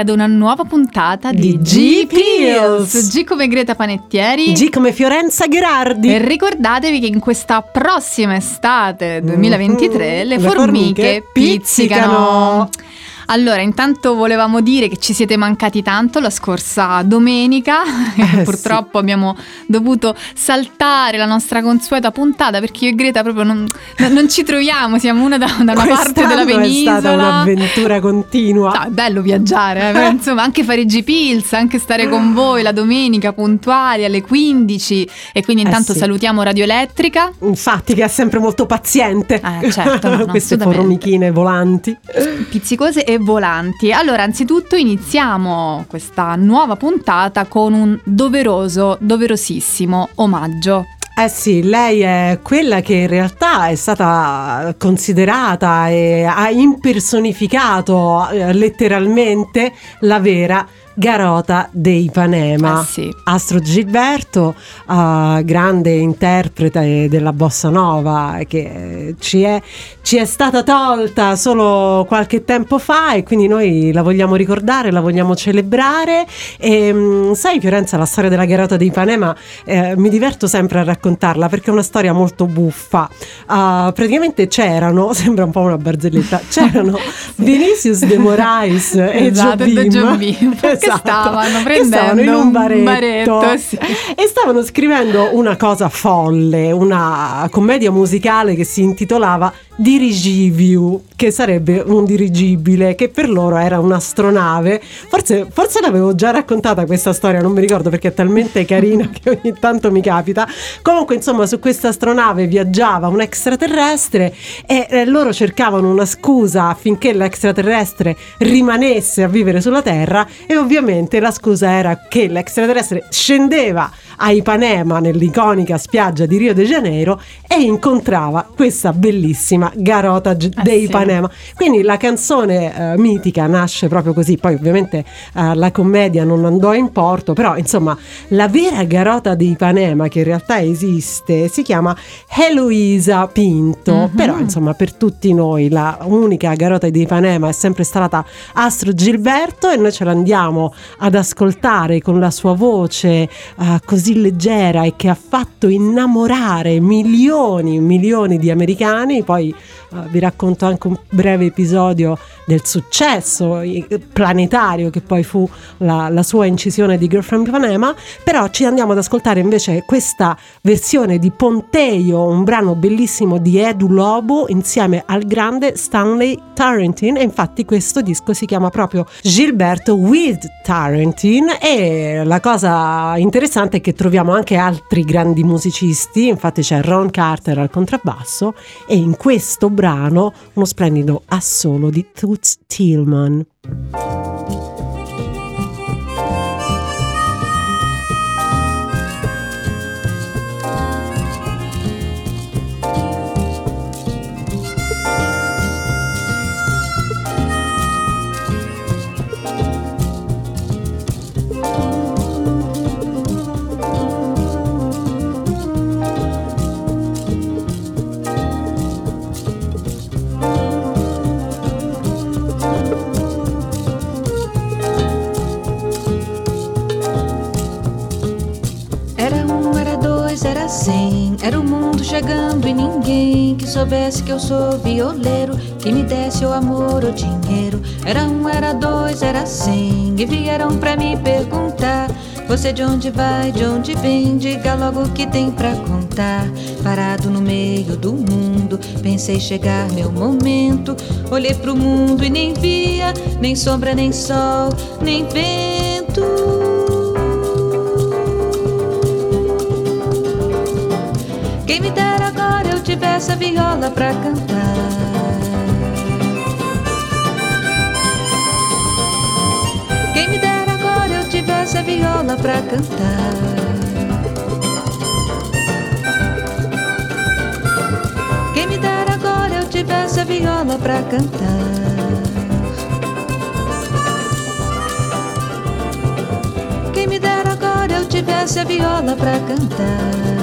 Ad una nuova puntata di, Di G Pills. G come Greta Panettieri. G come Fiorenza Gherardi. E ricordatevi che in questa prossima estate 2023 Mhm. le Le formiche formiche pizzicano. pizzicano. Allora, intanto volevamo dire che ci siete mancati tanto la scorsa domenica. Eh, Purtroppo abbiamo dovuto saltare la nostra consueta puntata perché io e Greta proprio non, non ci troviamo, siamo una da, da una parte della penisola. È stata un'avventura continua. No, è bello viaggiare, eh, però, insomma, anche fare G-Pills, anche stare con voi la domenica puntuali alle 15 e quindi Eh intanto sì. salutiamo Radio Elettrica. Infatti, che è sempre molto paziente. Eh, certo, no, no, Queste formichine volanti. pizzicose e volanti. Allora, anzitutto iniziamo questa nuova puntata con un doveroso, doverosissimo omaggio. Eh sì, lei è quella che in realtà è stata considerata e ha impersonificato eh, letteralmente la vera Garota dei Ipanema. Eh sì. Astro Gilberto, eh, grande interprete della bossa nova che eh, ci è, ci è stata tolta solo qualche tempo fa e quindi noi la vogliamo ricordare, la vogliamo celebrare. E mm, sai Fiorenza la storia della Garota di Ipanema eh, mi diverto sempre a raccontarla perché è una storia molto buffa. Ah, praticamente c'erano sembra un po' una barzelletta c'erano Vinicius de Moraes e Esatto, Jobim, che stavano che prendendo stavano in un un baretto, baretto, sì. e stavano scrivendo una cosa folle, una commedia musicale che si intitolava Dirigiviu, che sarebbe un dirigibile, che per loro era un'astronave. Forse, forse l'avevo già raccontata questa storia, non mi ricordo perché è talmente carina che ogni tanto mi capita. Comunque, insomma, su questa astronave viaggiava un extraterrestre e eh, loro cercavano una scusa affinché l'extraterrestre rimanesse a vivere sulla Terra e ovviamente la scusa era che l'extraterrestre scendeva a Ipanema nell'iconica spiaggia di Rio de Janeiro e incontrava questa bellissima Garota Ah, de sì. Ipanema. Quindi la canzone eh, mitica nasce proprio così, poi ovviamente eh, la commedia non andò in porto, però insomma la vera Garota di Ipanema che in realtà esiste si chiama Eloisa Pinto, Mhm. però insomma per tutti noi la unica Garota di Ipanema è sempre stata Astro Gilberto e noi ce l'andiamo ad ascoltare con la sua voce eh, così leggera e che ha fatto innamorare milioni e milioni di americani. Poi eh, vi racconto anche un breve episodio del successo eh, planetario che poi fu la, la sua incisione di Girl from Ipanema. Però ci andiamo ad ascoltare invece questa versione di Ponteio, un brano bellissimo di Edu Lobo insieme al grande Stanley Tarantine e infatti questo disco si chiama proprio Gilberto with Tarantine e la cosa interessante è che troviamo anche altri grandi musicisti, infatti c'è Ron Carter al contrabbasso e in questo brano uno splendido assolo di Toots Tillman. Era cem. Era o mundo chegando e ninguém que soubesse que eu sou violeiro, que me desse o amor ou dinheiro. Era um, era dois, era cem. E vieram pra me perguntar: Você de onde vai, de onde vem? Diga logo o que tem pra contar. Parado no meio do mundo, pensei chegar meu momento. Olhei pro mundo e nem via, nem sombra, nem sol, nem vento. Quem me dera agora eu tivesse a viola pra cantar. Quem me dera agora eu tivesse a viola pra cantar. Quem me dera agora eu tivesse a viola pra cantar. Quem me dera agora eu tivesse a viola pra cantar.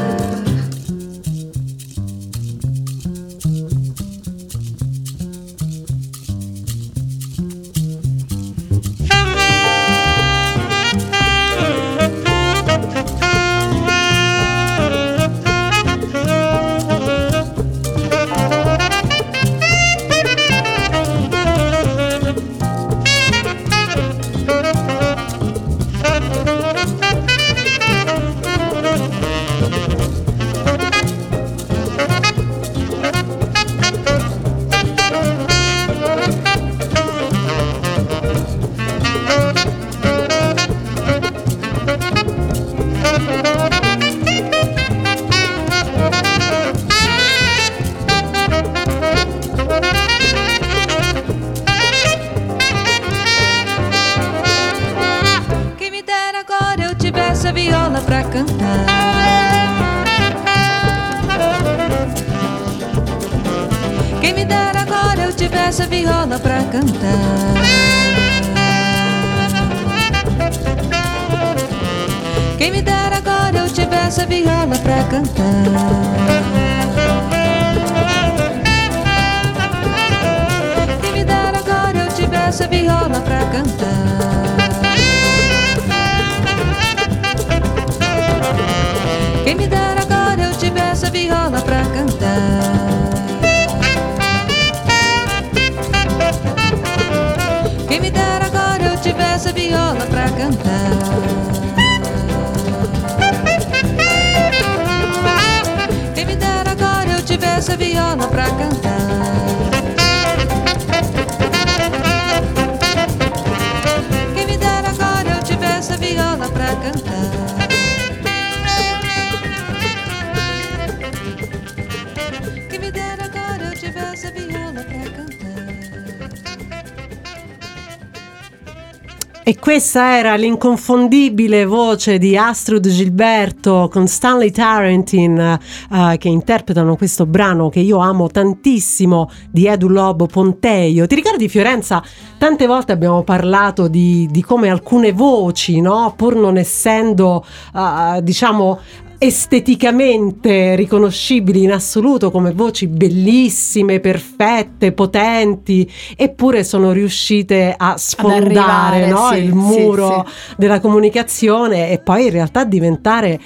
Questa era l'inconfondibile voce di Astrud Gilberto con Stanley Tarantin eh, che interpretano questo brano che io amo tantissimo di Edu Lobo Ponteio. Ti ricordi Fiorenza? Tante volte abbiamo parlato di, di come alcune voci, no? pur non essendo eh, diciamo esteticamente riconoscibili in assoluto come voci bellissime, perfette, potenti, eppure sono riuscite a sfondare arrivare, no? sì, il sì, muro sì. della comunicazione e poi in realtà diventare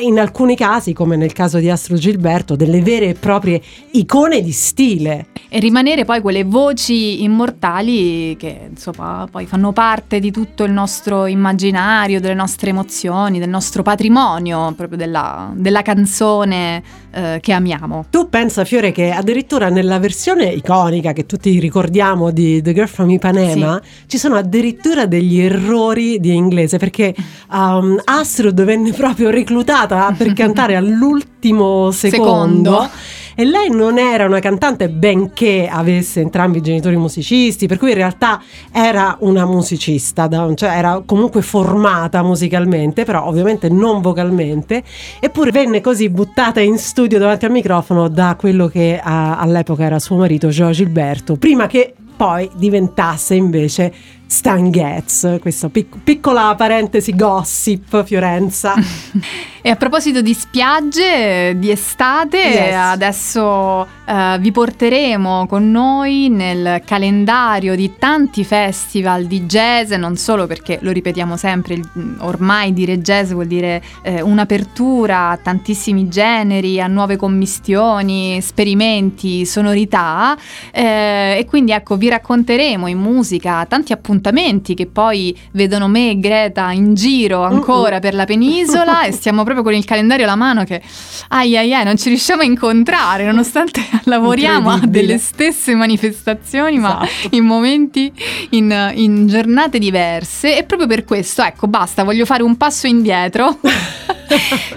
in alcuni casi, come nel caso di Astro Gilberto, delle vere e proprie icone di stile. E rimanere poi quelle voci immortali che insomma poi fanno parte di tutto il nostro immaginario, delle nostre emozioni, del nostro patrimonio, proprio della, della canzone eh, che amiamo. Tu pensa Fiore che addirittura nella versione iconica che tutti ricordiamo di The Girl from Ipanema ci sono addirittura degli errori di inglese perché um, Astrid venne proprio reclutata per cantare all'ultimo secondo. Secondo. E lei non era una cantante benché avesse entrambi i genitori musicisti, per cui in realtà era una musicista, cioè era comunque formata musicalmente, però ovviamente non vocalmente, eppure venne così buttata in studio davanti al microfono da quello che all'epoca era suo marito Gio Gilberto, prima che poi diventasse invece Stan Getz. Questa pic- piccola parentesi gossip, Fiorenza. e a proposito di spiagge, di estate, yes. adesso uh, vi porteremo con noi nel calendario di tanti festival di jazz, non solo perché lo ripetiamo sempre, ormai dire jazz vuol dire eh, un'apertura a tantissimi generi, a nuove commistioni, esperimenti, sonorità eh, e quindi ecco vi racconteremo in musica tanti appuntamenti appuntamenti che poi vedono me e Greta in giro ancora per la penisola e stiamo proprio con il calendario alla mano che ai ai ai non ci riusciamo a incontrare nonostante lavoriamo a delle stesse manifestazioni ma esatto. in momenti, in, in giornate diverse. E proprio per questo ecco basta voglio fare un passo indietro.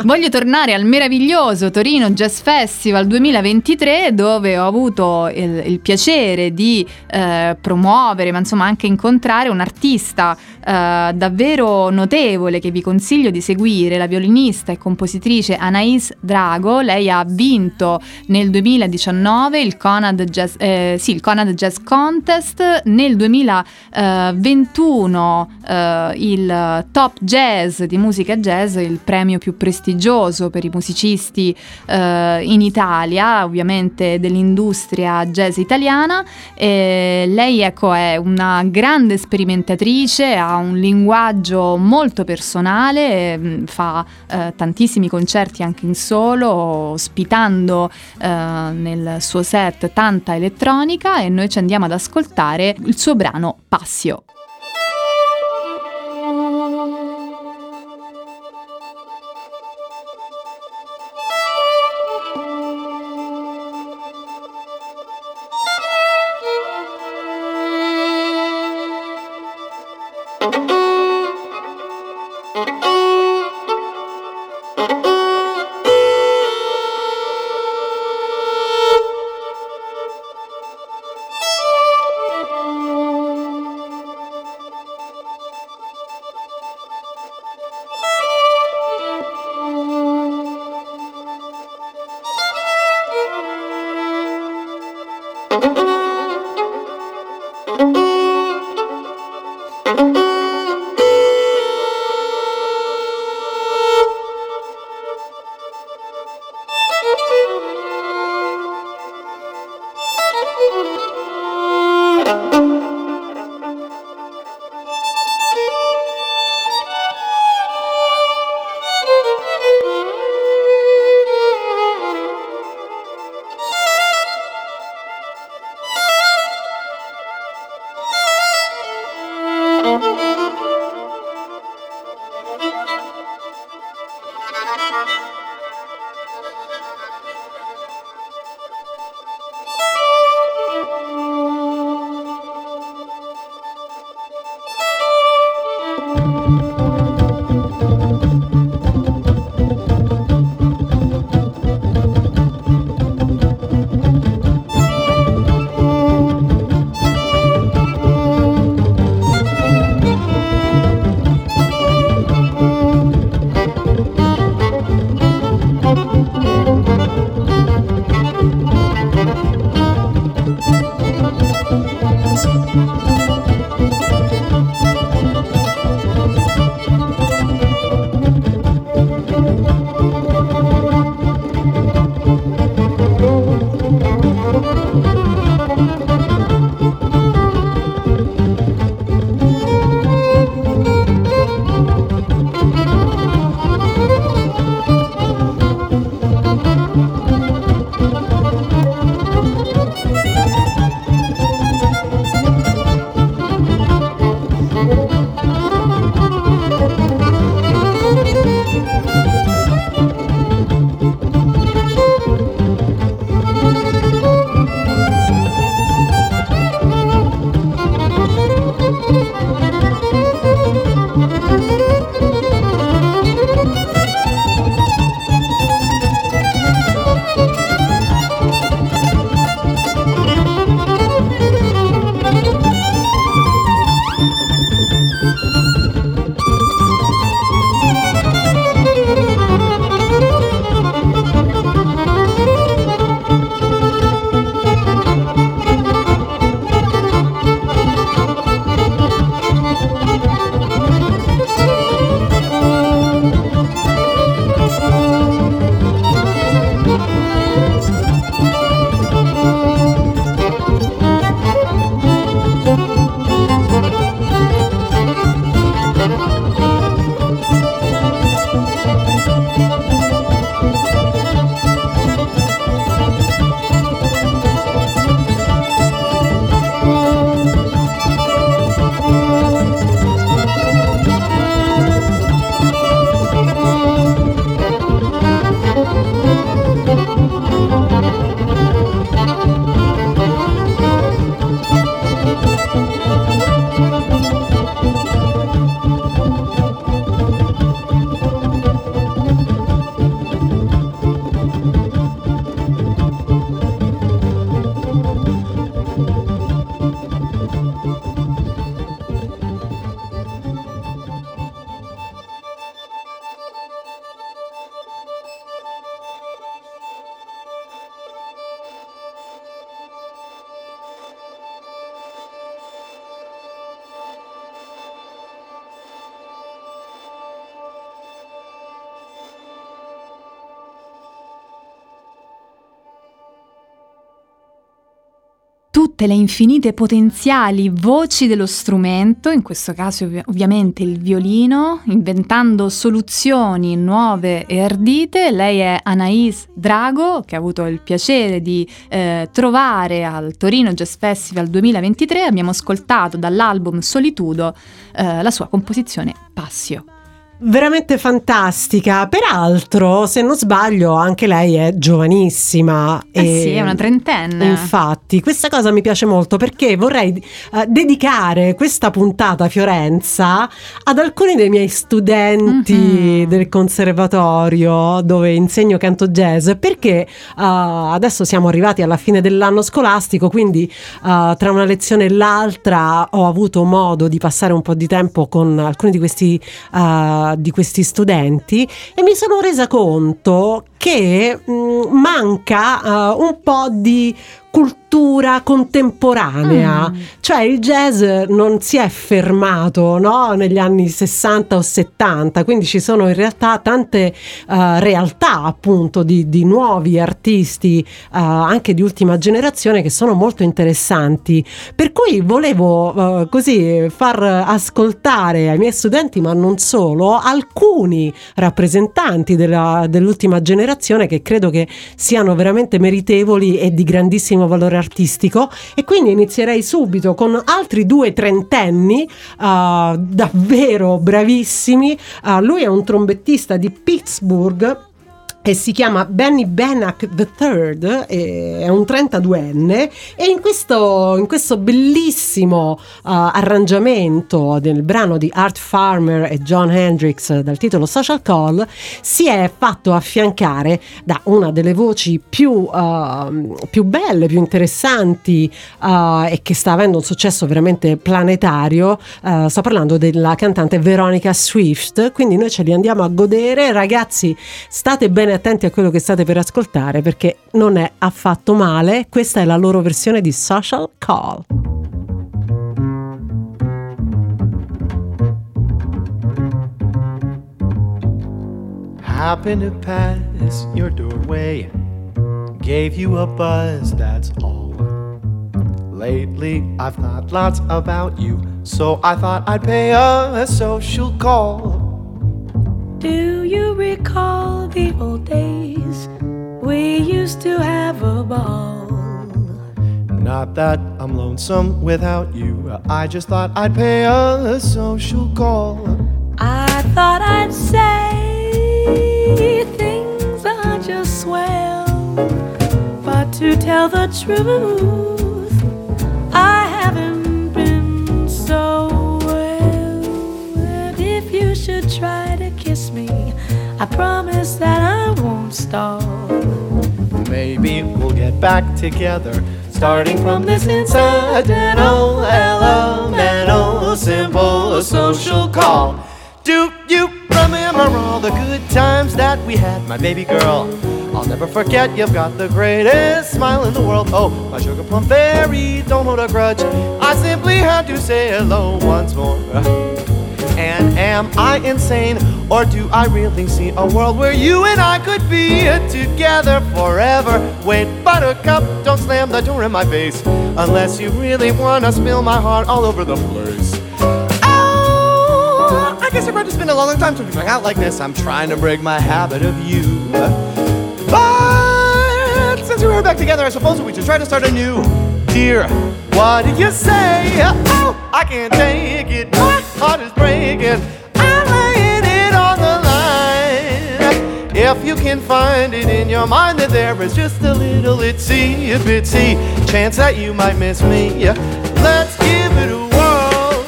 Voglio tornare al meraviglioso Torino Jazz Festival 2023 dove ho avuto il, il piacere di eh, promuovere, ma insomma anche incontrare un artista eh, davvero notevole che vi consiglio di seguire, la violinista e compositrice Anais Drago. Lei ha vinto nel 2019 il Conad Jazz, eh, sì, il Conad Jazz Contest, nel 2021 eh, il Top Jazz di musica jazz, il premio più prestigioso per i musicisti eh, in Italia, ovviamente dell'industria jazz italiana. Lei ecco, è una grande sperimentatrice, ha un linguaggio molto personale, mm, fa eh, tantissimi concerti anche in solo, ospitando eh, nel suo set tanta elettronica e noi ci andiamo ad ascoltare il suo brano Passio. Tutte le infinite potenziali voci dello strumento, in questo caso ov- ovviamente il violino, inventando soluzioni nuove e ardite. Lei è Anais Drago, che ha avuto il piacere di eh, trovare al Torino Jazz Festival 2023. Abbiamo ascoltato dall'album Solitudo eh, la sua composizione Passio veramente fantastica. Peraltro, se non sbaglio, anche lei è giovanissima. Eh e sì, è una trentenne. Infatti, questa cosa mi piace molto perché vorrei uh, dedicare questa puntata a Fiorenza ad alcuni dei miei studenti mm-hmm. del conservatorio dove insegno canto jazz perché uh, adesso siamo arrivati alla fine dell'anno scolastico, quindi uh, tra una lezione e l'altra ho avuto modo di passare un po' di tempo con alcuni di questi uh, di questi studenti e mi sono resa conto che mh, mm, manca uh, un po' di cultura contemporanea, mm. cioè il jazz non si è fermato no? negli anni 60 o 70, quindi ci sono in realtà tante uh, realtà appunto di, di nuovi artisti uh, anche di ultima generazione che sono molto interessanti, per cui volevo uh, così far ascoltare ai miei studenti, ma non solo, alcuni rappresentanti della, dell'ultima generazione che credo che siano veramente meritevoli e di grandissimo valore artistico e quindi inizierei subito con altri due trentenni uh, davvero bravissimi. Uh, lui è un trombettista di Pittsburgh e si chiama Benny Benak III, è un 32enne e in questo, in questo bellissimo uh, arrangiamento del brano di Art Farmer e John Hendricks dal titolo Social Call si è fatto affiancare da una delle voci più, uh, più belle, più interessanti uh, e che sta avendo un successo veramente planetario, sto parlando della cantante Veronica Swift, quindi noi ce li andiamo a godere, ragazzi state bene attenti a quello che state per ascoltare perché non è affatto male. Questa è la loro versione di Social Call. Happened to pass your doorway, gave you a buzz, that's all. Lately, I've thought lots about you, so I thought I'd pay a social call. Do you recall the old days? We used to have a ball. Not that I'm lonesome without you. I just thought I'd pay a social call. I thought I'd say things are just swell. But to tell the truth, try kiss me. I promise that I won't stall. Maybe we'll get back together, starting from this incidental, elemental, simple social call. Do you remember all the good times that we had, my baby girl? I'll never forget, you've got the greatest smile in the world. Oh, my sugar plum fairy, don't hold a grudge. I simply had to say hello once more. And am I insane? Or do I really see a world where you and I could be together forever? Wait, buttercup, don't slam the door in my face. Unless you really wanna spill my heart all over the place. Oh, I guess I've just been a long, long time going out like this. I'm trying to break my habit of you. But since we're back together, I suppose we should try to start anew. Dear, what did you say? Oh, I can't take it. Heart is breaking. I'm laying it on the line. If you can find it in your mind that there is just a little itsy bitsy chance that you might miss me, let's give it a whirl.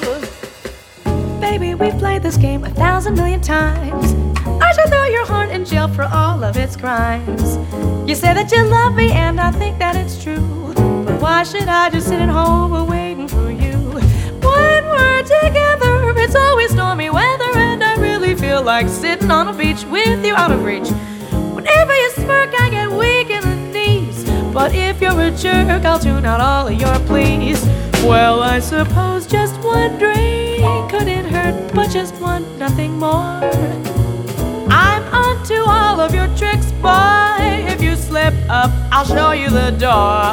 Baby, we've played this game a thousand million times. I should throw your heart in jail for all of its crimes. You say that you love me, and I think that it's true. But why should I just sit at home waiting for you? When we're together, it's always stormy weather, and I really feel like sitting on a beach with you out of reach. Whenever you smirk, I get weak in the knees. But if you're a jerk, I'll tune out all of your pleas. Well, I suppose just one drink couldn't hurt, but just one, nothing more. I'm onto all of your tricks, boy. If you slip up, I'll show you the door.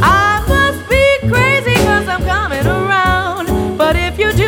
I must be crazy cause I'm coming around. But if you do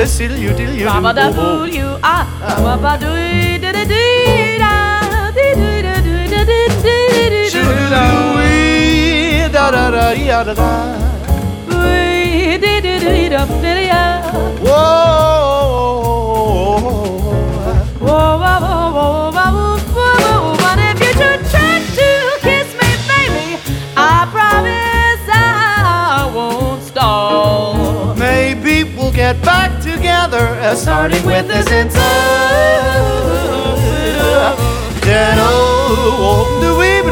Pessil you till you Baba da fool you ah Baba do da da da da da da da da da da Whoa get back together, uh, starting with this inside. Then oh, do we,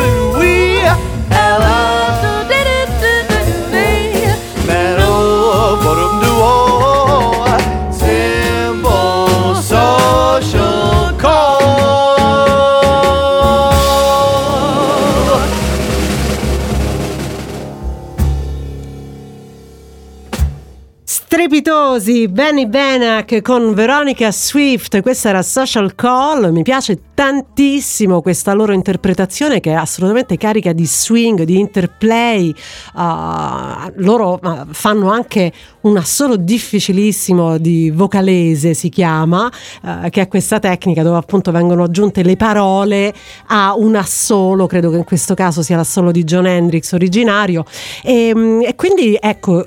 Strepitosi, Benny Benak con Veronica Swift, questa era Social Call, mi piace tantissimo questa loro interpretazione che è assolutamente carica di swing, di interplay, uh, loro fanno anche un assolo difficilissimo di vocalese si chiama, uh, che è questa tecnica dove appunto vengono aggiunte le parole a un assolo, credo che in questo caso sia l'assolo di John Hendrix originario. E, e quindi ecco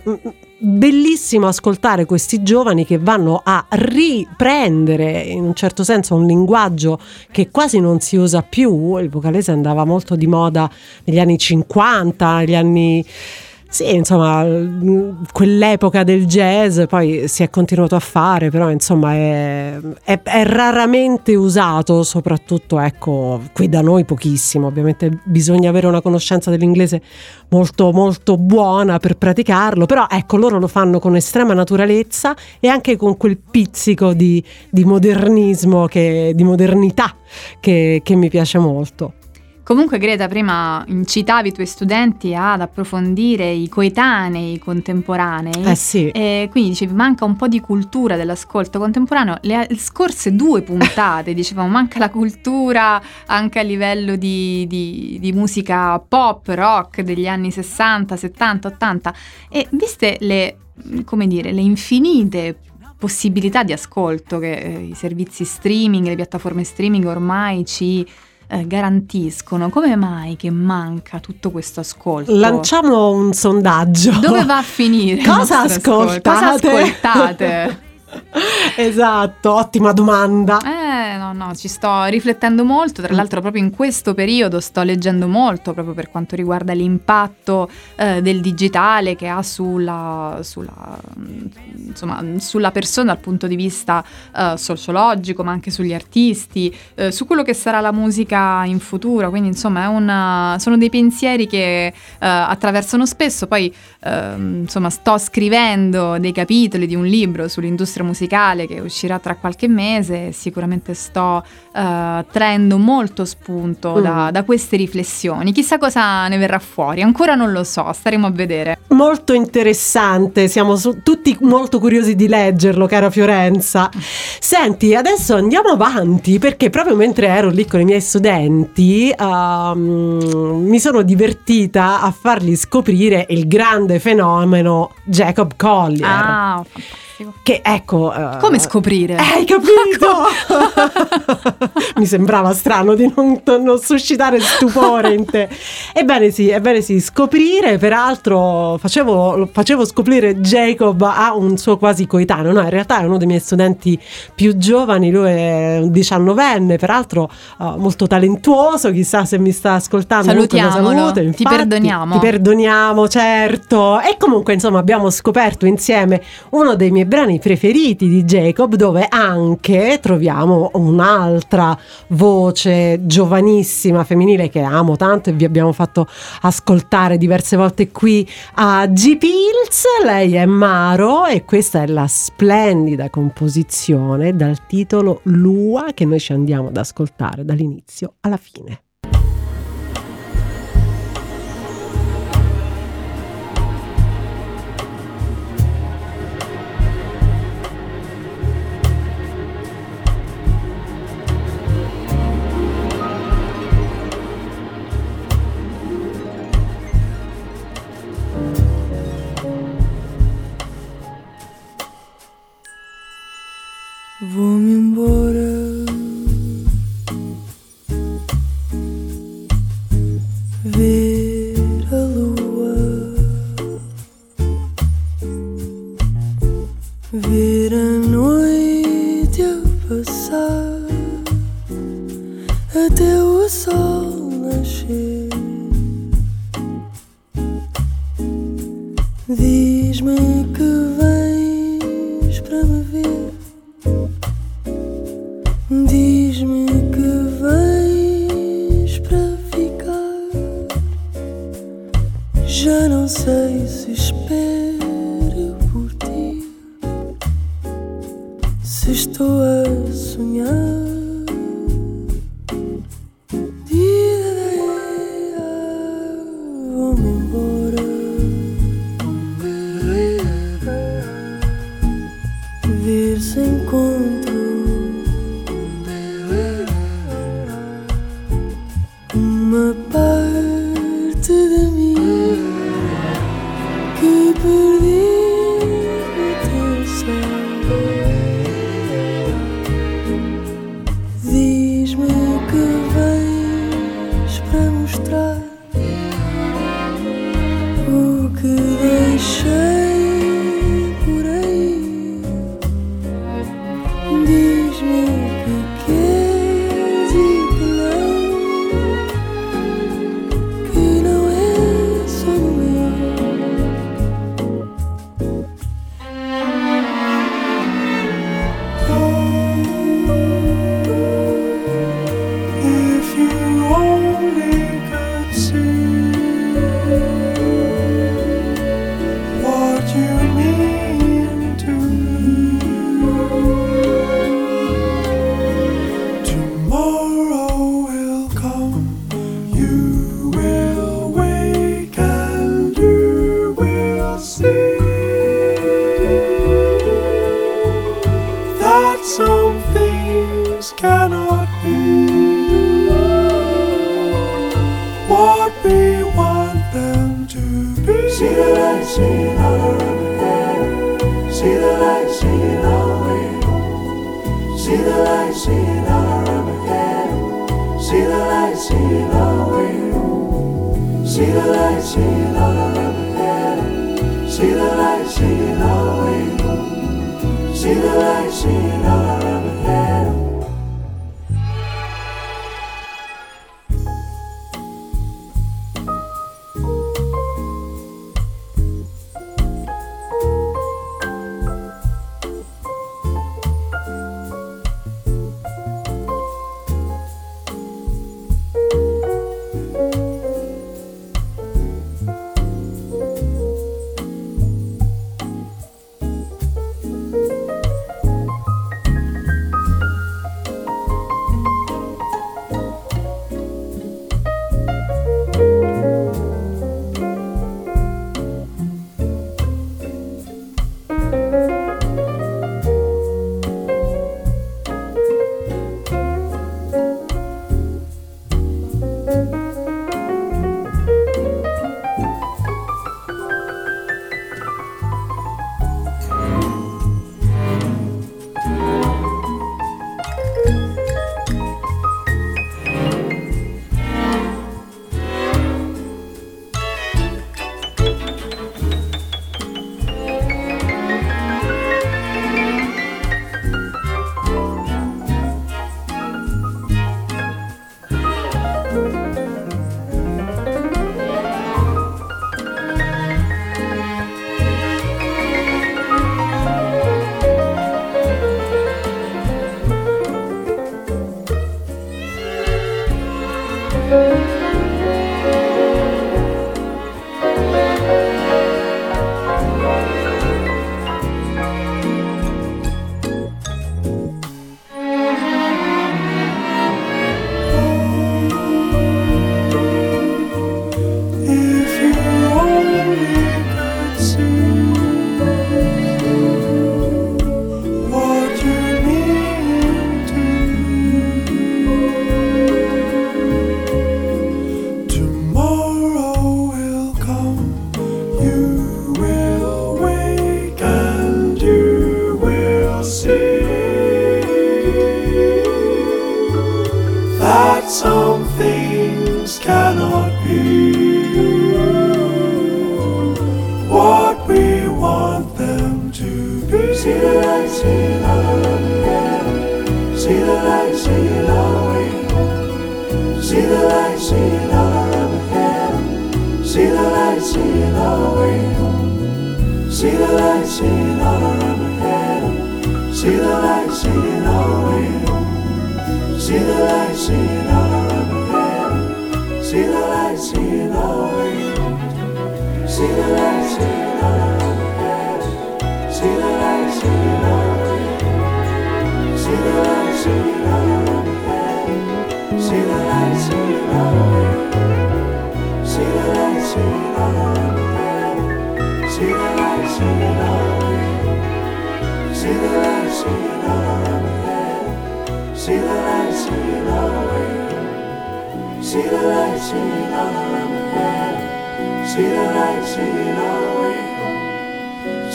bellissimo ascoltare questi giovani che vanno a riprendere in un certo senso un linguaggio che quasi non si usa più, il vocalese andava molto di moda negli anni 50, negli anni sì, insomma, quell'epoca del jazz poi si è continuato a fare, però insomma è, è, è, raramente usato, soprattutto ecco qui da noi pochissimo. Ovviamente bisogna avere una conoscenza dell'inglese molto molto buona per praticarlo, però ecco loro lo fanno con estrema naturalezza e anche con quel pizzico di, di modernismo, che, di modernità che, che mi piace molto. Comunque Greta, prima incitavi i tuoi studenti ad approfondire i coetanei contemporanei. Eh sì. E quindi dicevi manca un po' di cultura dell'ascolto contemporaneo. Le scorse due puntate dicevamo manca la cultura anche a livello di, di, di musica pop, rock degli anni 60, 70, 80. E viste le, come dire, le infinite possibilità di ascolto che eh, i servizi streaming, le piattaforme streaming ormai ci eh, garantiscono, come mai che manca tutto questo ascolto? Lanciamo un sondaggio. Dove va a finire? Cosa ascoltate? Cosa ascoltate? esatto, ottima domanda. Eh, no, no, ci sto riflettendo molto, tra l'altro proprio in questo periodo sto leggendo molto proprio per quanto riguarda l'impatto eh, del digitale che ha sulla, sulla, insomma, sulla persona dal punto di vista eh, sociologico, ma anche sugli artisti, eh, su quello che sarà la musica in futuro, quindi insomma una, sono dei pensieri che eh, attraversano spesso, poi ehm, insomma sto scrivendo dei capitoli di un libro sull'industria musicale che uscirà tra qualche mese sicuramente sto uh, traendo molto spunto mm. da, da, queste riflessioni. Chissà cosa ne verrà fuori, ancora non lo so, staremo a vedere. Molto interessante, siamo su- tutti molto curiosi di leggerlo, cara Fiorenza. Senti, adesso andiamo avanti perché proprio mentre ero lì con i miei studenti uh, mi sono divertita a fargli scoprire il grande fenomeno Jacob Collier. Ah, fantastico fantastico. Che ecco. Uh, Come scoprire? Hai capito? Mi sembrava strano di non, non, suscitare stupore in te. Ebbene sì, ebbene sì, scoprire, peraltro facevo, facevo scoprire Jacob a un suo quasi coetaneo, no, in realtà è uno dei miei studenti più giovani, lui è un diciannovenne, peraltro uh, molto talentuoso, chissà se mi sta ascoltando. Salutiamolo, infatti, ti perdoniamo. Ti perdoniamo, certo. E comunque insomma abbiamo scoperto insieme uno dei miei brani preferiti di Jacob dove anche troviamo un'altra voce giovanissima femminile che amo tanto e vi abbiamo fatto ascoltare diverse volte qui a G Pills. Lei è Maro e questa è la splendida composizione dal titolo Lua che noi ci andiamo ad ascoltare dall'inizio alla fine. Diz-me que light. See the light singing all way. See the light singing all around head. See the light singing all way. See the light singing all around. See the light singing all way. See the light singing all around head.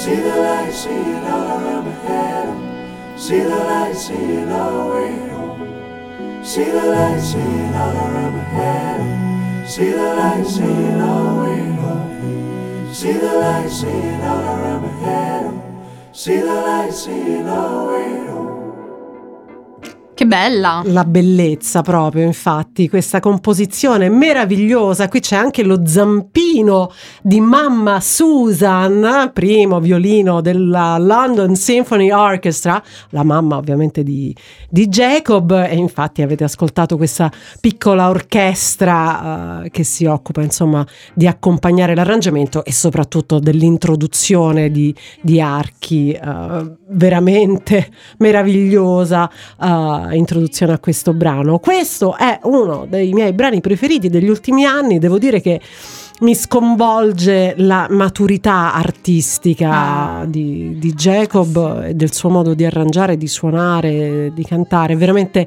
See the light shining all around my head. See the light shining all the way home. See the light shining all around my head. See the light shining all the way home. See the light shining all around my head. See the light shining all the way home. Bella! La bellezza proprio, infatti, questa composizione meravigliosa. Qui c'è anche lo zampino di mamma Susan, primo violino della London Symphony Orchestra, la mamma ovviamente di, di Jacob. E infatti avete ascoltato questa piccola orchestra eh, che si occupa insomma di accompagnare l'arrangiamento e soprattutto dell'introduzione di, di archi eh, veramente meravigliosa. eh, introduzione a questo brano. Questo è uno dei miei brani preferiti degli ultimi anni, devo dire che mi sconvolge la maturità artistica Ah. di, di Jacob e del suo modo di arrangiare, di suonare, di cantare. Veramente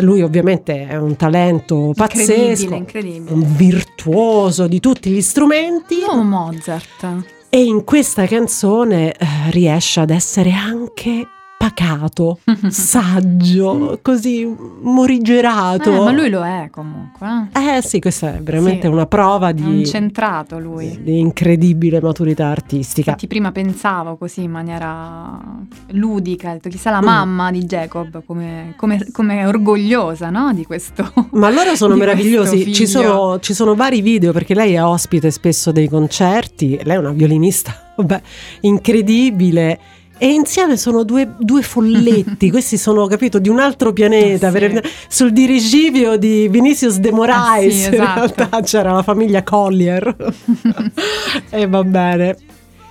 lui ovviamente è un talento pazzesco, Incredibile, incredibile. un virtuoso di tutti gli strumenti Oh, Mozart. e in questa canzone eh, riesce ad essere anche pacato, saggio, così morigerato. Eh, ma lui lo è comunque. eh. Eh sì, questa è veramente Sì. una prova un di, centrato lui. di incredibile maturità artistica. Infatti prima pensavo così in maniera ludica, chissà la Mm. mamma di Jacob come, come- come orgogliosa no? di questo. Ma loro sono meravigliosi, ci sono, ci sono vari video perché lei è ospite spesso dei concerti, lei è una violinista, vabbè, incredibile. E insieme sono due, due folletti, questi sono, capito, di un altro pianeta. Ah, sì. per- sul dirigibio di Vinicius de Moraes, Ah, sì, in esatto. realtà c'era la famiglia Collier. e va bene.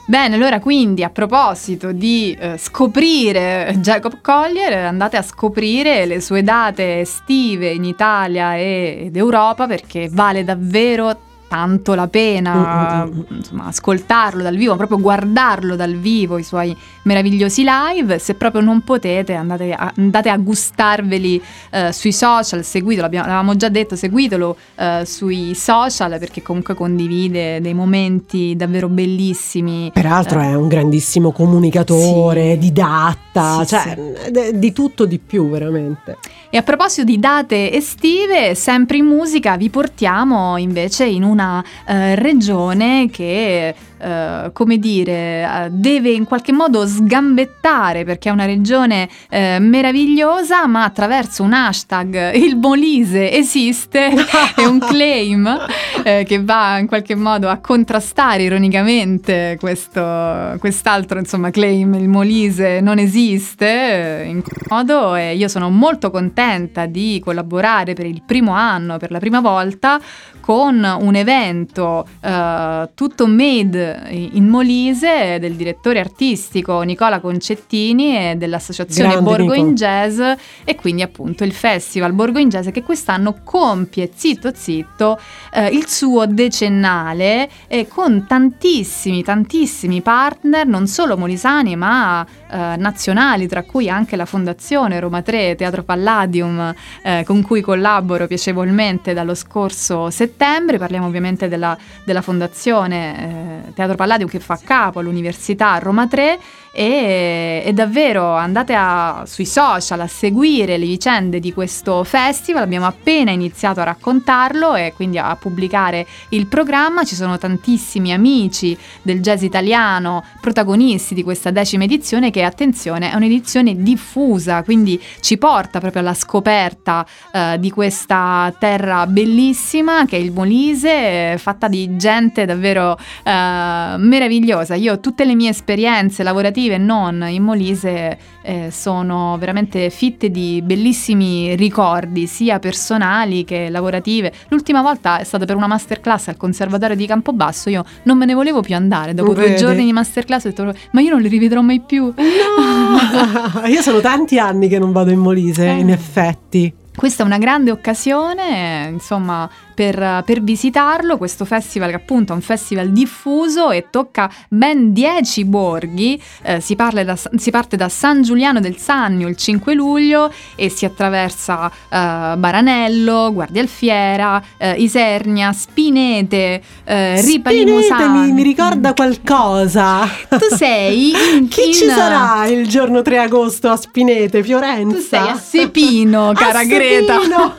Bene, allora quindi a proposito di eh, scoprire Jacob Collier, andate a scoprire le sue date estive in Italia e- ed Europa perché vale davvero tanto la pena Mm, mm, mm. insomma, ascoltarlo dal vivo, proprio guardarlo dal vivo, i suoi meravigliosi live. Se proprio non potete, andate a, andate a gustarveli eh, sui social, seguitelo, l'avevamo già detto, seguitelo eh, sui social perché comunque condivide dei momenti davvero bellissimi. Peraltro Eh, è un grandissimo comunicatore, Sì. didatta, Sì, cioè d- di tutto di più veramente. E a proposito di date estive, sempre in musica vi portiamo invece in una eh, regione che, eh, come dire, eh, deve in qualche modo sgambettare perché è una regione eh, meravigliosa, ma attraverso un hashtag il Molise esiste è un claim eh, che va in qualche modo a contrastare ironicamente questo, quest'altro insomma claim il Molise non esiste eh, in qualche modo e io sono molto contenta di collaborare per il primo anno per la prima volta con un evento eh, tutto made in Molise del direttore artistico Nicola Concettini e dell'associazione Grande Borgo Nico. in Jazz e quindi appunto il festival Borgo in Jazz che quest'anno compie zitto zitto eh, il suo decennale e con tantissimi tantissimi partner non solo molisani ma eh, nazionali tra cui anche la fondazione Roma 3 Teatro Palladium eh, con cui collaboro piacevolmente dallo scorso settembre parliamo ovviamente della, della fondazione eh, Teatro Palladium che fa capo all'Università Roma 3 e, e davvero andate a, sui social a seguire le vicende di questo festival, abbiamo appena iniziato a raccontarlo e quindi a pubblicare il programma, ci sono tantissimi amici del jazz italiano, protagonisti di questa decima edizione che attenzione è un'edizione diffusa, quindi ci porta proprio alla scoperta eh, di questa terra bellissima che è il Molise, fatta di gente davvero eh, meravigliosa. Io tutte le mie esperienze lavorative e non in Molise eh, sono veramente fitte di bellissimi ricordi, sia personali che lavorative. L'ultima volta è stata per una masterclass al Conservatorio di Campobasso, io non me ne volevo più andare, dopo due giorni di masterclass ho detto ma io non li rivedrò mai più. No! Io sono tanti anni che non vado in Molise, Eh. in effetti. Questa è una grande occasione, insomma, per, per visitarlo. Questo festival, che appunto è un festival diffuso e tocca ben 10 borghi. Eh, si, parla da- si parte da San Giuliano del Sannio il 5 luglio e si attraversa eh, Baranello, Guardia Alfiera, eh, Isernia, Spinete, eh, Ripa Spinete Limosana. mi, mi ricorda qualcosa. Tu sei in, Chi ci in- sarà il giorno 3 agosto a Spinete, Fiorenza? Tu sei a Sepino, cara A Greta. Sepino.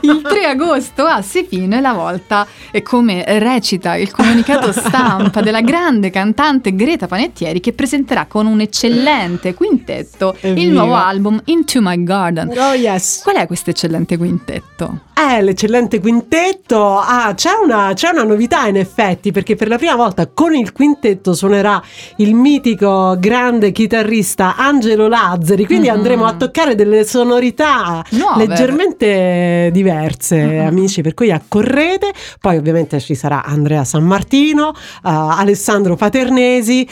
Il 3 agosto a Sepino è la volta e come recita il comunicato stampa della grande cantante Greta Panettieri che presenterà con un eccellente quintetto il Evviva. nuovo album Into My Garden. Oh yes. Qual è questo eccellente quintetto? Eh, l'eccellente quintetto. Ah, c'è una, c'è una novità in effetti, perché per la prima volta con il quintetto suonerà il mitico grande chitarrista Angelo Lazzari. Quindi Mhm. andremo a toccare delle sonorità Nuove. leggermente diverse, Mhm. amici. Per cui accorrete. Poi, ovviamente, ci sarà Andrea San Martino, eh, Alessandro Paternesi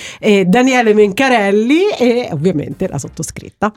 Daniele Mencarelli e ovviamente la sottoscritta.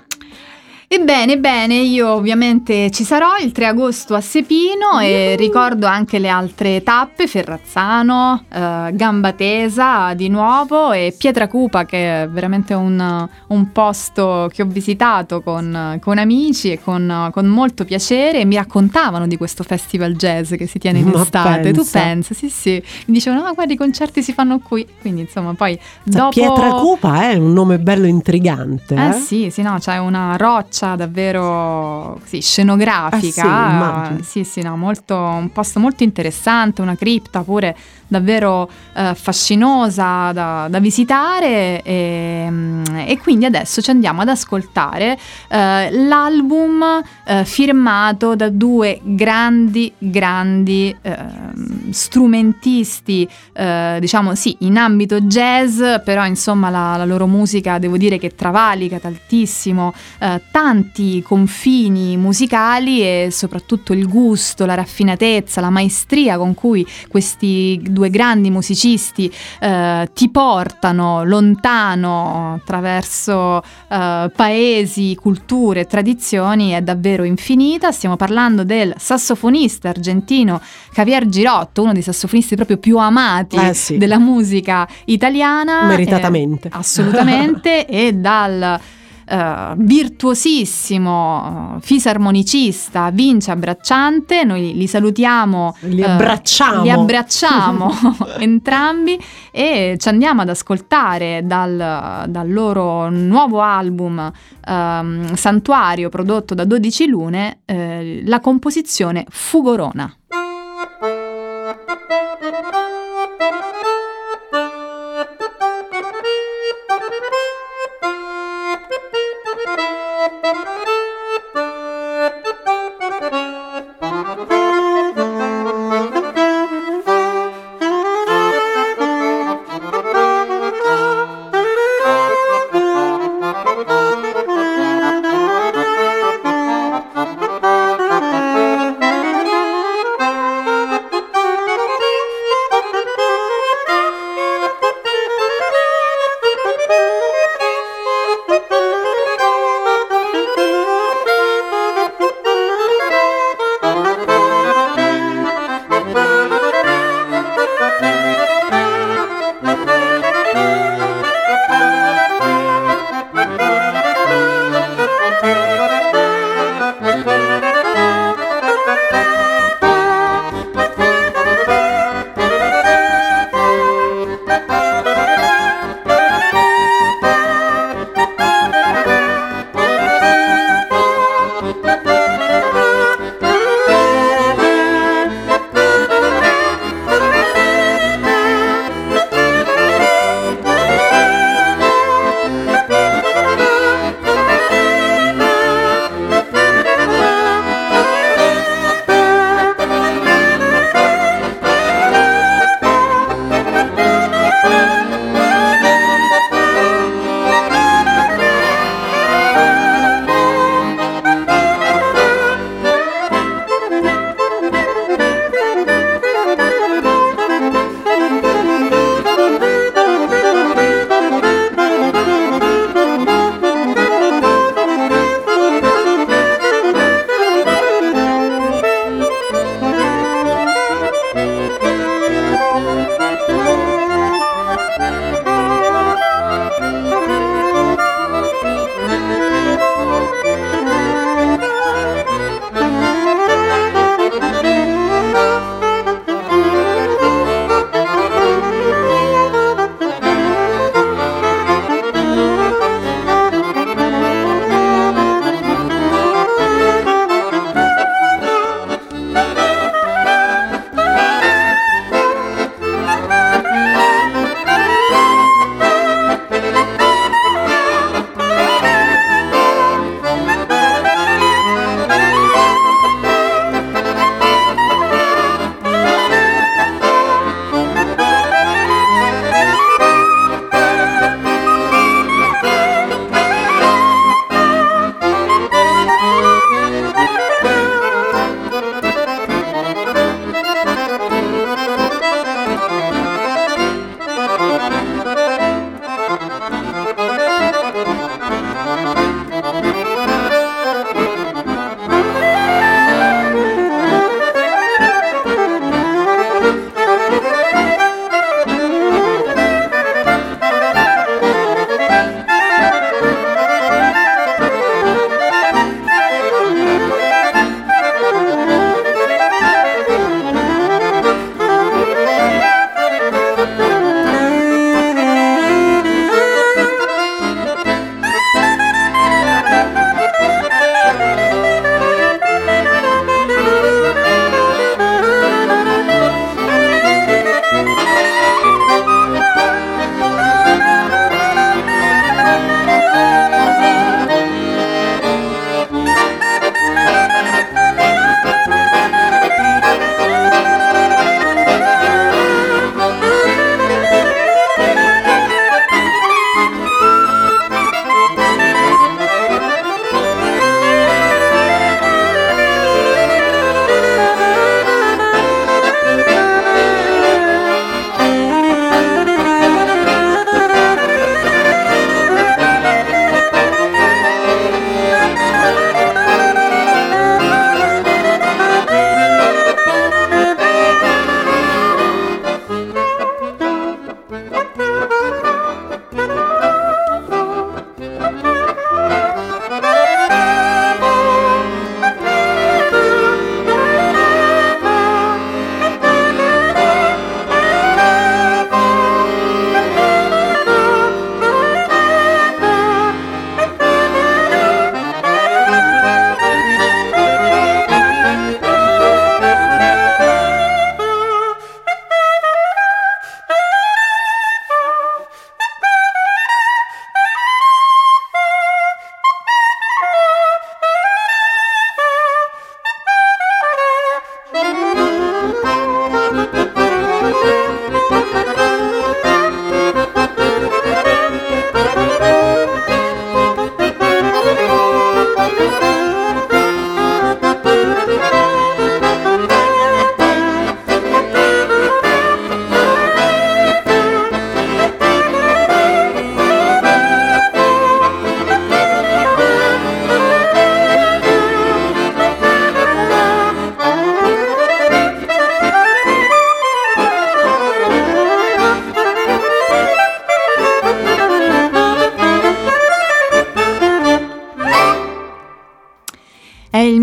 Ebbene, bene, io ovviamente ci sarò il 3 agosto a Sepino e ricordo anche le altre tappe, Ferrazzano, eh, Gamba Tesa di nuovo e Pietracupa che è veramente un, un posto che ho visitato con, con amici e con, con molto piacere e mi raccontavano di questo festival jazz che si tiene in Ma estate. Tu pensa. pensa, sì sì, mi dicevano ah guarda i concerti si fanno qui, quindi insomma poi dopo... Pietracupa è un nome bello intrigante. Eh eh? sì, sì, no, c'è una roccia davvero sì, scenografica. Eh sì, sì, sì, no, molto, un posto molto interessante, una cripta pure davvero eh, fascinosa da, da visitare e, mm, e quindi adesso ci andiamo ad ascoltare eh, l'album eh, firmato da due grandi, grandi ehm, strumentisti, eh, diciamo sì, in ambito jazz, però insomma la, la loro musica devo dire che travalica tantissimo eh, tanti confini musicali e soprattutto il gusto, la raffinatezza, la maestria con cui questi due grandi musicisti eh, ti portano lontano attraverso eh, paesi, culture, tradizioni è davvero infinita. Stiamo parlando del sassofonista argentino Javier Girotto, uno dei sassofonisti proprio più amati Eh sì. della musica italiana. Meritatamente. Eh, assolutamente. e dal eh, virtuosissimo fisarmonicista Vince Abbracciante, noi li salutiamo. Li eh, abbracciamo. li abbracciamo entrambi e ci andiamo ad ascoltare dal, dal loro nuovo album ehm, Santuario prodotto da 12 Lune eh, la composizione Fugorona.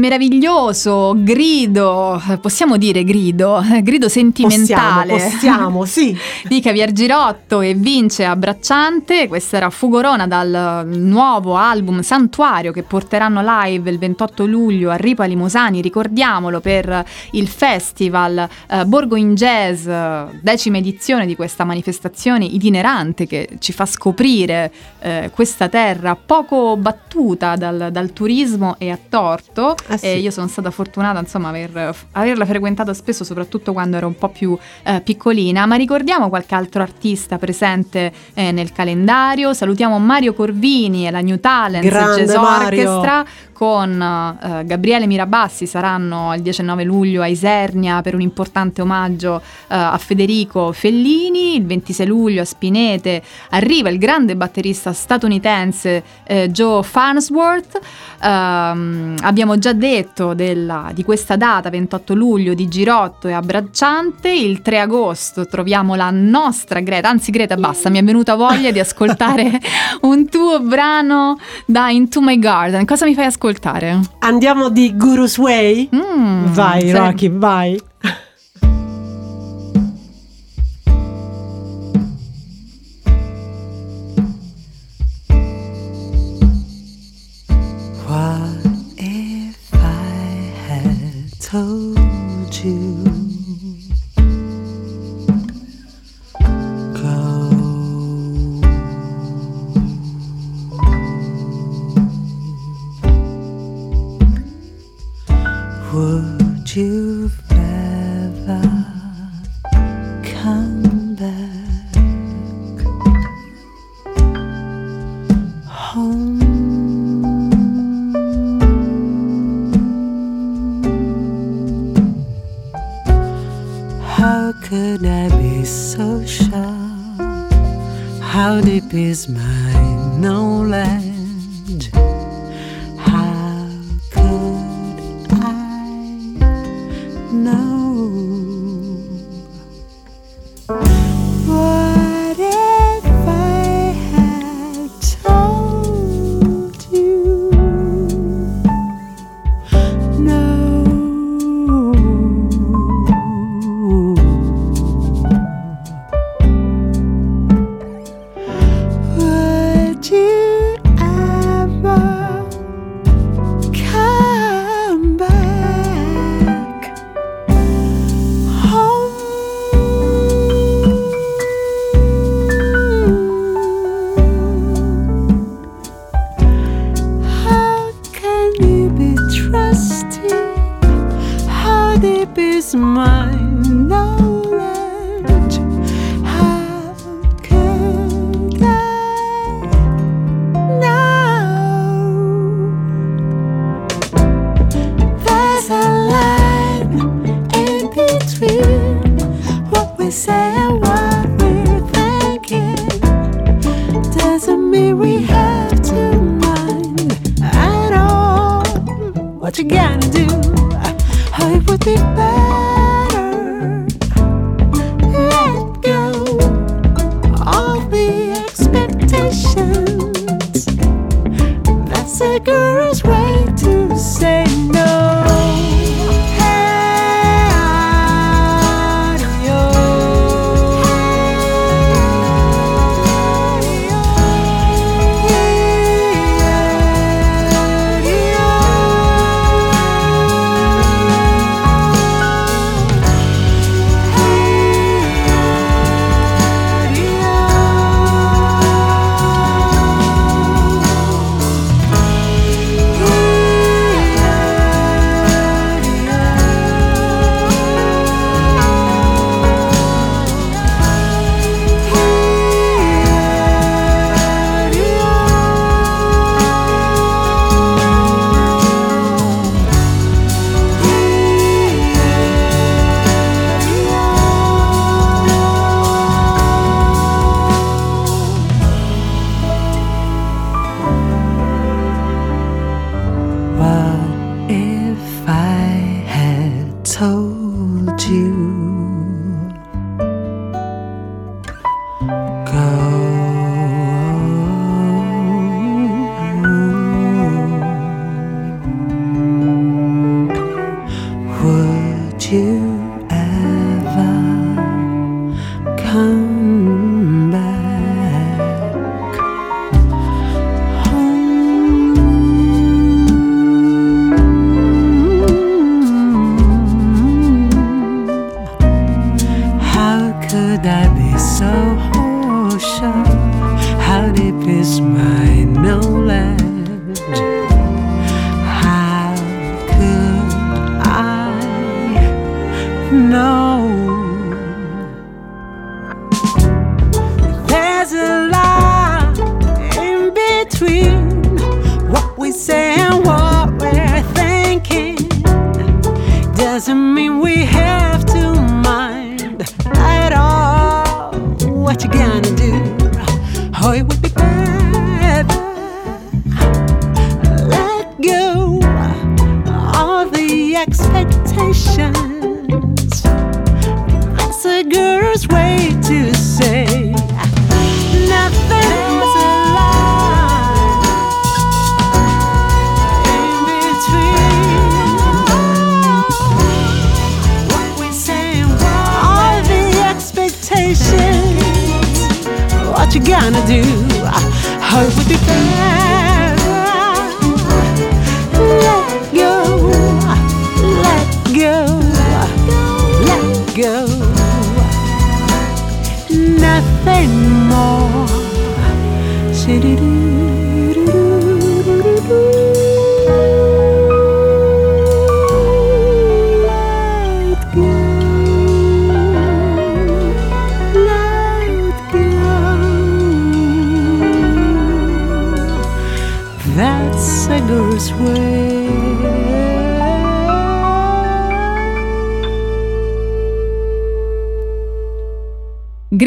Meraviglioso grido, possiamo dire grido, grido sentimentale. Possiamo, possiamo, sì. di Caviar Girotto e vince Abbracciante. Questa era Fugorona dal nuovo album Santuario che porteranno live il 28 luglio a Ripa Limosani, ricordiamolo, per il festival eh, Borgo in Jazz, eh, decima edizione di questa manifestazione itinerante che ci fa scoprire eh, questa terra poco battuta dal, dal turismo e a torto. Ah, sì. E io sono stata fortunata insomma aver, averla frequentata spesso, soprattutto quando ero un po' più eh, piccolina. Ma ricordiamo qualche altro artista presente eh, nel calendario. Salutiamo Mario Corvini e la New Talents Grande. Orchestra con eh, Gabriele Mirabassi saranno il 19 luglio a Isernia per un importante omaggio eh, a Federico Fellini, il 26 luglio a Spinete arriva il grande batterista statunitense eh, Joe Farnsworth. Ehm, abbiamo già detto della- di questa data 28 luglio di Girotto e Abbracciante, il 3 agosto troviamo la nostra Greta, anzi Greta basta, mi è venuta voglia di ascoltare un tuo brano da Into My Garden. Cosa mi fai ascoltare? Andiamo di Guru's Way? Mm, vai, sare- Rocky, vai. Told you? Go. Would you ever come smile. That's a girl's way to say say nothing's a lie in between what we say and all the expectations. What you gonna do? How it would be better.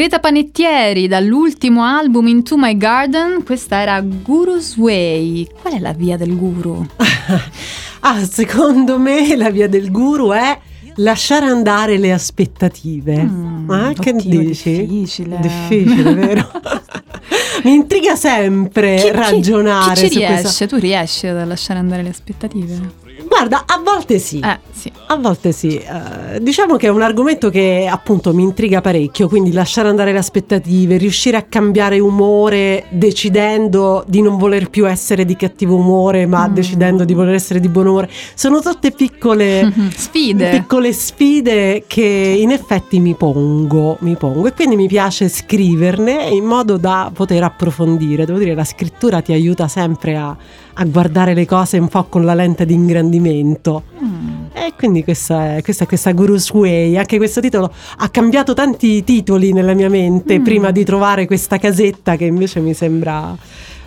Greta Panettieri dall'ultimo album Into My Garden, questa era Guru's Way. Qual è la via del guru? Ah, secondo me la via del guru è lasciare andare le aspettative. Mm, Ah, che dici? difficile. Difficile, vero? Mi intriga sempre Chi- chi- ragionare chi ci su riesce? questa. Tu riesci a lasciare andare le aspettative? Guarda, a volte sì. Eh, sì. A volte sì, Eh, diciamo che è un argomento che appunto mi intriga parecchio, quindi lasciare andare le aspettative, riuscire a cambiare umore decidendo di non voler più essere di cattivo umore, ma Mm. decidendo di voler essere di buon umore, sono tutte piccole Sfide. piccole sfide che in effetti mi pongo, mi pongo e quindi mi piace scriverne in modo da poter approfondire. Devo dire, la scrittura ti aiuta sempre a, a guardare le cose un po' con la lente di ingrandimento. Mm. E quindi questa è questa, questa Guru's Way, anche questo titolo ha cambiato tanti titoli nella mia mente Mm. prima di trovare questa casetta che invece mi sembra,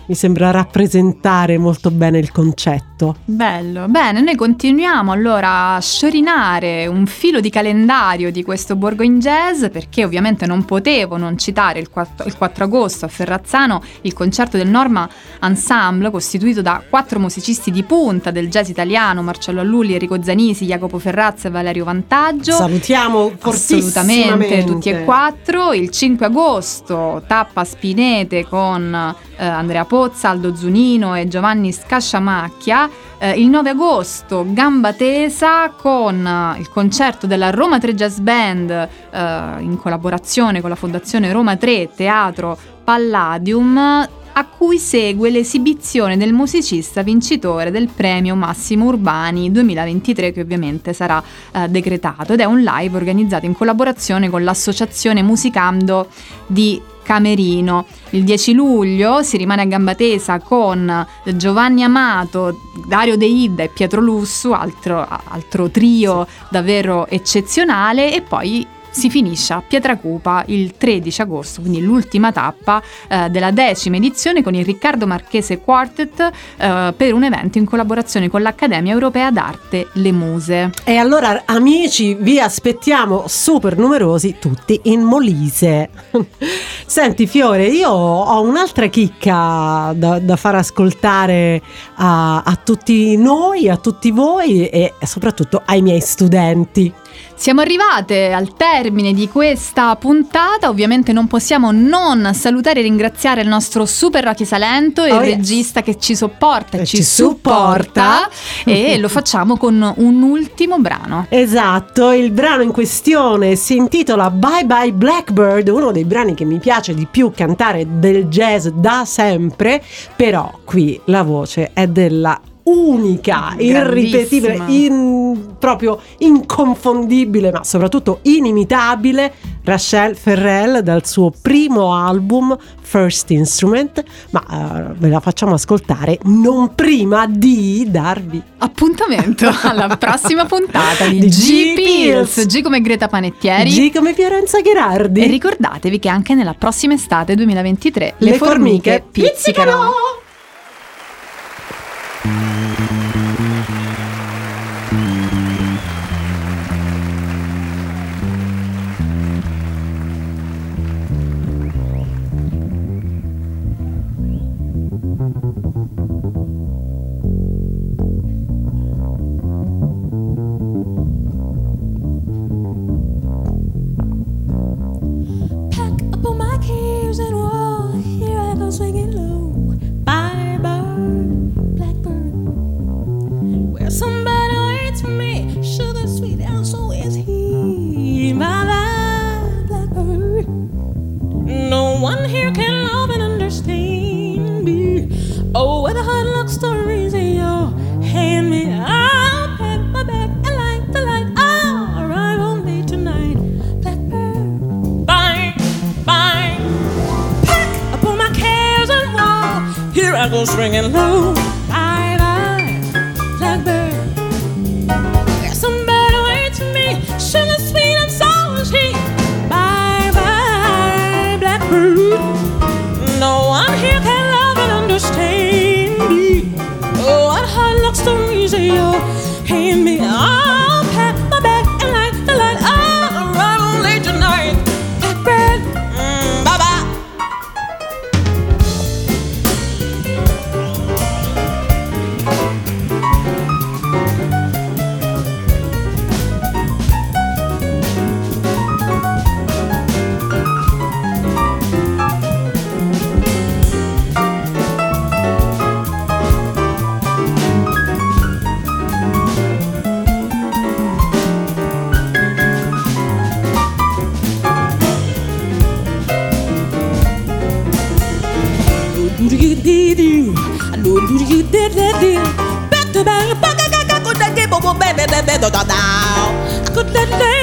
mi sembra rappresentare molto bene il concetto. Bello, bene, noi continuiamo allora a sciorinare un filo di calendario di questo Borgo in Jazz perché ovviamente non potevo non citare il 4, il 4 agosto a Ferrazzano il concerto del Norma Ensemble costituito da quattro musicisti di punta del jazz italiano, Marcello Allulli, Enrico Zanisi, Jacopo Ferrazza e Valerio Vantaggio. Salutiamo Assolutamente, tutti e quattro. Il 5 agosto tappa Spinete con eh, Andrea Pozza, Aldo Zunino e Giovanni Scasciamacchia. Eh, il 9 agosto Gamba Tesa con eh, il concerto della Roma 3 Jazz Band eh, in collaborazione con la Fondazione Roma 3 Teatro Palladium a cui segue l'esibizione del musicista vincitore del premio Massimo Urbani 2023 che ovviamente sarà eh, decretato ed è un live organizzato in collaborazione con l'associazione Musicando di Camerino. Il 10 luglio si rimane a gamba tesa con Giovanni Amato, Dario De Ida e Pietro Lussu, altro, altro trio davvero eccezionale e poi si finisce a Pietracupa il 13 agosto, quindi l'ultima tappa eh, della decima edizione con il Riccardo Marchese Quartet eh, per un evento in collaborazione con l'Accademia Europea d'Arte Le Muse. E allora amici vi aspettiamo super numerosi tutti in Molise. Senti Fiore, io ho un'altra chicca da, da far ascoltare a, a tutti noi, a tutti voi e soprattutto ai miei studenti. Siamo arrivate al termine di questa puntata, ovviamente non possiamo non salutare e ringraziare il nostro super Rocky Salento, il Oh, yes. regista che ci sopporta e E ci, ci supporta supporta. e lo facciamo con un ultimo brano. Esatto, il brano in questione si intitola Bye Bye Blackbird, uno dei brani che mi piace di più cantare del jazz da sempre, però qui la voce è della unica, irripetibile, in- proprio inconfondibile, ma soprattutto inimitabile Rachel Ferrell dal suo primo album First Instrument, ma eh, ve la facciamo ascoltare non prima di darvi Appuntamento alla prossima puntata di, Di G Pills. G come Greta Panettieri. G come Fiorenza Gherardi. E ricordatevi che anche nella prossima estate 2023 le, Le formiche, formiche pizzicano. pizzicano. Oh, where the hard luck stories in your hand me. I'll pack my bag and light the light. I'll arrive home late tonight. Blackbird, bang, bang. Pack up all my cares and walk. Here I go swinging low. da da. I could let